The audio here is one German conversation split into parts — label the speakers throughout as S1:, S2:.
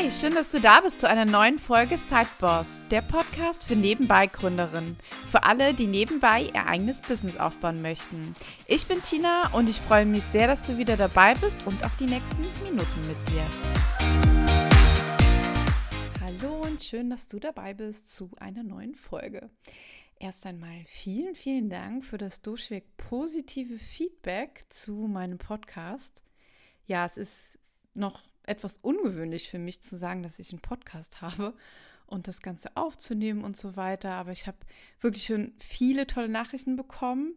S1: Hi, schön, dass du da bist zu einer neuen Folge Sideboss, der Podcast für Nebenbei-Gründerinnen. Für alle, die nebenbei ihr eigenes Business aufbauen möchten. Ich bin Tina und ich freue mich sehr, dass du wieder dabei bist und auf die nächsten Minuten mit dir. Hallo und schön, dass du dabei bist zu einer neuen Folge. Erst einmal vielen, vielen Dank für das durchweg positive Feedback zu meinem Podcast. Ja, es ist noch etwas ungewöhnlich für mich zu sagen, dass ich einen Podcast habe und das Ganze aufzunehmen und so weiter. Aber ich habe wirklich schon viele tolle Nachrichten bekommen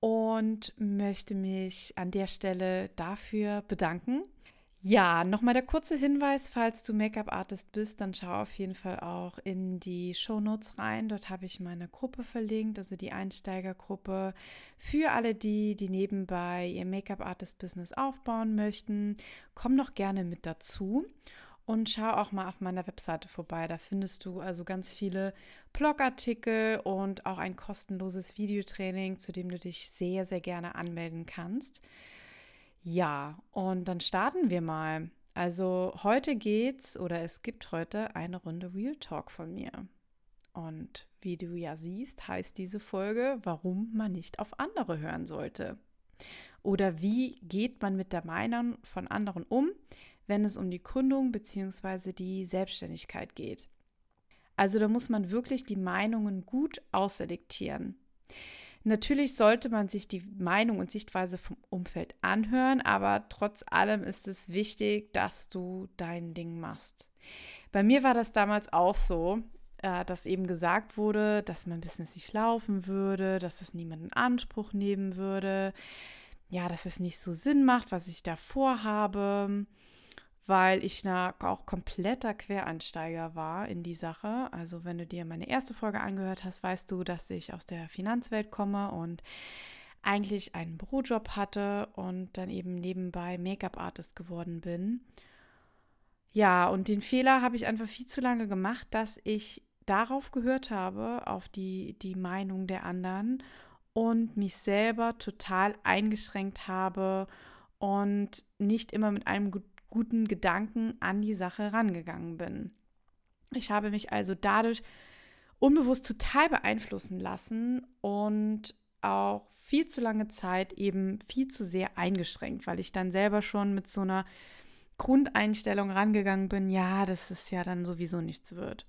S1: und möchte mich an der Stelle dafür bedanken. Ja, nochmal der kurze Hinweis, falls du Make-up-Artist bist, dann schau auf jeden Fall auch in die Shownotes rein. Dort habe ich meine Gruppe verlinkt, also die Einsteigergruppe für alle die, die nebenbei ihr Make-up-Artist-Business aufbauen möchten. Komm doch gerne mit dazu und schau auch mal auf meiner Webseite vorbei. Da findest du also ganz viele Blogartikel und auch ein kostenloses Videotraining, zu dem du dich sehr, sehr gerne anmelden kannst. Ja, und dann starten wir mal. Also heute geht's oder es gibt heute eine Runde Real Talk von mir. Und wie du ja siehst, heißt diese Folge, warum man nicht auf andere hören sollte. Oder wie geht man mit der Meinung von anderen um, wenn es um die Gründung bzw. die Selbstständigkeit geht. Also da muss man wirklich die Meinungen gut ausselektieren. Natürlich sollte man sich die Meinung und Sichtweise vom Umfeld anhören, aber trotz allem ist es wichtig, dass du dein Ding machst. Bei mir war das damals auch so, äh, dass eben gesagt wurde, dass mein Business nicht laufen würde, dass es niemand in Anspruch nehmen würde, ja, dass es nicht so Sinn macht, was ich da vorhabe weil ich na, auch kompletter Quereinsteiger war in die Sache. Also wenn du dir meine erste Folge angehört hast, weißt du, dass ich aus der Finanzwelt komme und eigentlich einen Bürojob hatte und dann eben nebenbei Make-up-Artist geworden bin. Ja, und den Fehler habe ich einfach viel zu lange gemacht, dass ich darauf gehört habe, auf die, die Meinung der anderen und mich selber total eingeschränkt habe und nicht immer mit einem guten Gedanken an die Sache rangegangen bin. Ich habe mich also dadurch unbewusst total beeinflussen lassen und auch viel zu lange Zeit eben viel zu sehr eingeschränkt, weil ich dann selber schon mit so einer Grundeinstellung rangegangen bin, ja, dass es ja dann sowieso nichts wird.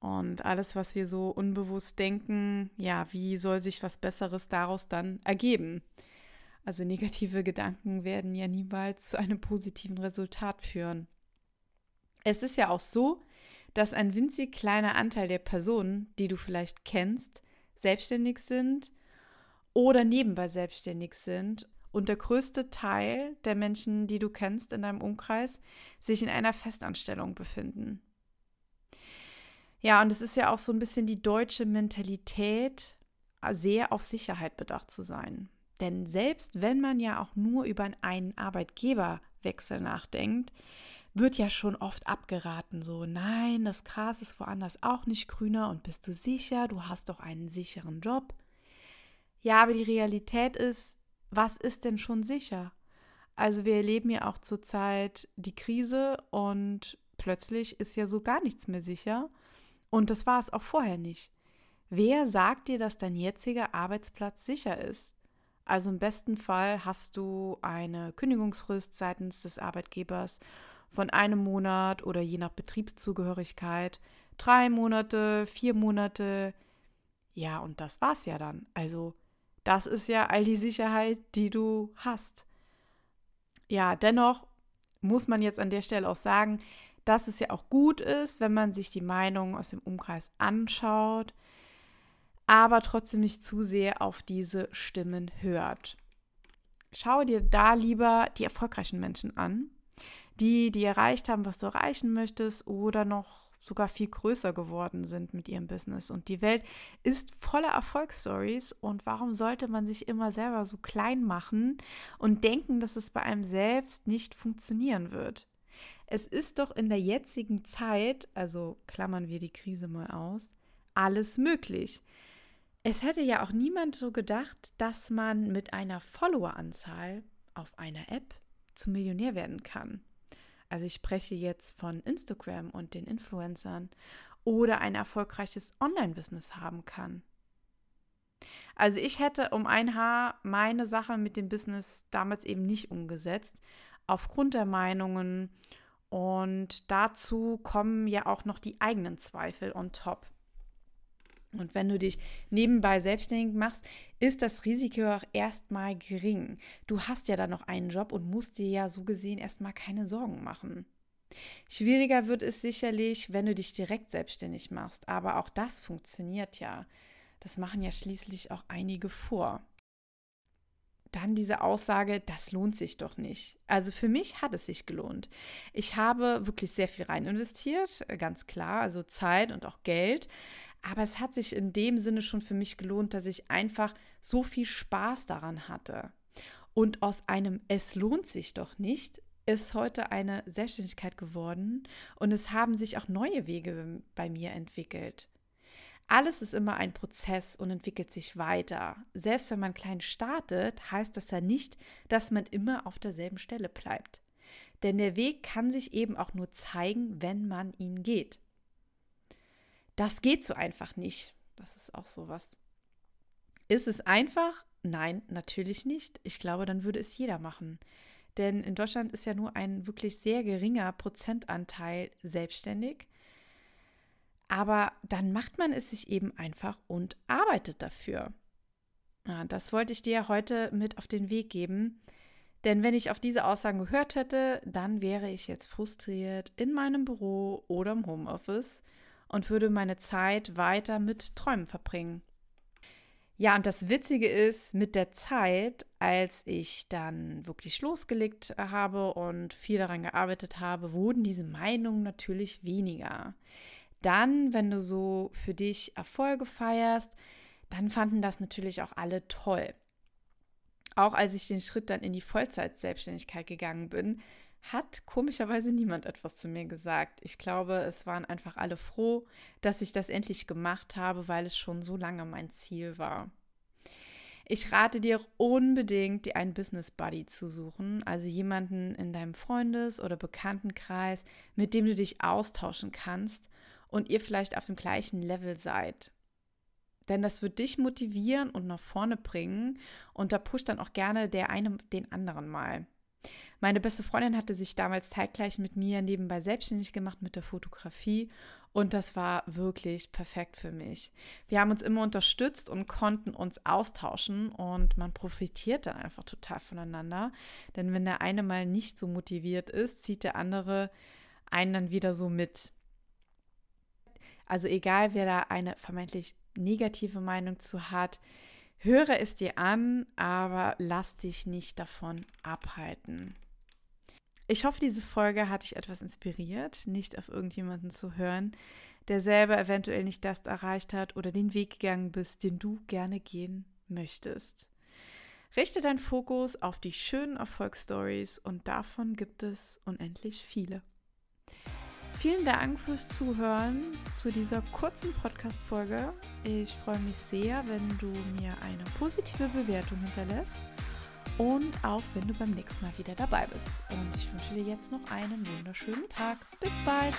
S1: Und alles, was wir so unbewusst denken, ja, wie soll sich was Besseres daraus dann ergeben? Also negative Gedanken werden ja niemals zu einem positiven Resultat führen. Es ist ja auch so, dass ein winzig kleiner Anteil der Personen, die du vielleicht kennst, selbstständig sind oder nebenbei selbstständig sind und der größte Teil der Menschen, die du kennst in deinem Umkreis, sich in einer Festanstellung befinden. Ja, und es ist ja auch so ein bisschen die deutsche Mentalität, sehr auf Sicherheit bedacht zu sein. Denn selbst wenn man ja auch nur über einen Arbeitgeberwechsel nachdenkt, wird ja schon oft abgeraten, so, nein, das Gras ist woanders auch nicht grüner und bist du sicher, du hast doch einen sicheren Job. Ja, aber die Realität ist, was ist denn schon sicher? Also wir erleben ja auch zurzeit die Krise und plötzlich ist ja so gar nichts mehr sicher. Und das war es auch vorher nicht. Wer sagt dir, dass dein jetziger Arbeitsplatz sicher ist? Also im besten Fall hast du eine Kündigungsfrist seitens des Arbeitgebers von einem Monat oder je nach Betriebszugehörigkeit drei Monate, vier Monate. Ja, und das war's ja dann. Also das ist ja all die Sicherheit, die du hast. Ja, dennoch muss man jetzt an der Stelle auch sagen, dass es ja auch gut ist, wenn man sich die Meinung aus dem Umkreis anschaut, aber trotzdem nicht zu sehr auf diese Stimmen hört. Schau dir da lieber die erfolgreichen Menschen an, die, die erreicht haben, was du erreichen möchtest oder noch sogar viel größer geworden sind mit ihrem Business. Und die Welt ist voller Erfolgsstories. Und warum sollte man sich immer selber so klein machen und denken, dass es bei einem selbst nicht funktionieren wird? Es ist doch in der jetzigen Zeit, also klammern wir die Krise mal aus, alles möglich. Es hätte ja auch niemand so gedacht, dass man mit einer Followeranzahl auf einer App zum Millionär werden kann. Also ich spreche jetzt von Instagram und den Influencern oder ein erfolgreiches Online-Business haben kann. Also ich hätte um ein Haar meine Sache mit dem Business damals eben nicht umgesetzt, aufgrund der Meinungen. Und dazu kommen ja auch noch die eigenen Zweifel on top. Und wenn du dich nebenbei selbstständig machst, ist das Risiko auch erstmal gering. Du hast ja dann noch einen Job und musst dir ja so gesehen erstmal keine Sorgen machen. Schwieriger wird es sicherlich, wenn du dich direkt selbstständig machst, aber auch das funktioniert ja. Das machen ja schließlich auch einige vor. Dann diese Aussage, das lohnt sich doch nicht. Also für mich hat es sich gelohnt. Ich habe wirklich sehr viel rein investiert, ganz klar, also Zeit und auch Geld. Aber es hat sich in dem Sinne schon für mich gelohnt, dass ich einfach so viel Spaß daran hatte. Und aus einem Es lohnt sich doch nicht ist heute eine Selbstständigkeit geworden und es haben sich auch neue Wege bei mir entwickelt. Alles ist immer ein Prozess und entwickelt sich weiter. Selbst wenn man klein startet, heißt das ja nicht, dass man immer auf derselben Stelle bleibt. Denn der Weg kann sich eben auch nur zeigen, wenn man ihn geht. Das geht so einfach nicht. Das ist auch sowas. Ist es einfach? Nein, natürlich nicht. Ich glaube, dann würde es jeder machen. Denn in Deutschland ist ja nur ein wirklich sehr geringer Prozentanteil selbstständig. Aber dann macht man es sich eben einfach und arbeitet dafür. Ja, das wollte ich dir heute mit auf den Weg geben. Denn wenn ich auf diese Aussagen gehört hätte, dann wäre ich jetzt frustriert in meinem Büro oder im Homeoffice und würde meine Zeit weiter mit Träumen verbringen. Ja, und das Witzige ist, mit der Zeit, als ich dann wirklich losgelegt habe und viel daran gearbeitet habe, wurden diese Meinungen natürlich weniger. Dann, wenn du so für dich Erfolge feierst, dann fanden das natürlich auch alle toll. Auch als ich den Schritt dann in die Vollzeit-Selbstständigkeit gegangen bin, hat komischerweise niemand etwas zu mir gesagt. Ich glaube, es waren einfach alle froh, dass ich das endlich gemacht habe, weil es schon so lange mein Ziel war. Ich rate dir unbedingt, dir einen Business Buddy zu suchen, also jemanden in deinem Freundes- oder Bekanntenkreis, mit dem du dich austauschen kannst und ihr vielleicht auf dem gleichen Level seid. Denn das wird dich motivieren und nach vorne bringen und da pusht dann auch gerne der eine den anderen mal. Meine beste Freundin hatte sich damals zeitgleich mit mir nebenbei selbstständig gemacht mit der Fotografie und das war wirklich perfekt für mich. Wir haben uns immer unterstützt und konnten uns austauschen und man profitiert dann einfach total voneinander. Denn wenn der eine mal nicht so motiviert ist, zieht der andere einen dann wieder so mit. Also egal, wer da eine vermeintlich negative Meinung zu hat, höre es dir an, aber lass dich nicht davon abhalten. Ich hoffe, diese Folge hat dich etwas inspiriert, nicht auf irgendjemanden zu hören, der selber eventuell nicht das erreicht hat oder den Weg gegangen bist, den du gerne gehen möchtest. Richte deinen Fokus auf die schönen Erfolgsstories und davon gibt es unendlich viele. Vielen Dank fürs Zuhören zu dieser kurzen Podcast-Folge. Ich freue mich sehr, wenn du mir eine positive Bewertung hinterlässt und auch wenn du beim nächsten Mal wieder dabei bist. Und ich wünsche dir jetzt noch einen wunderschönen Tag. Bis bald!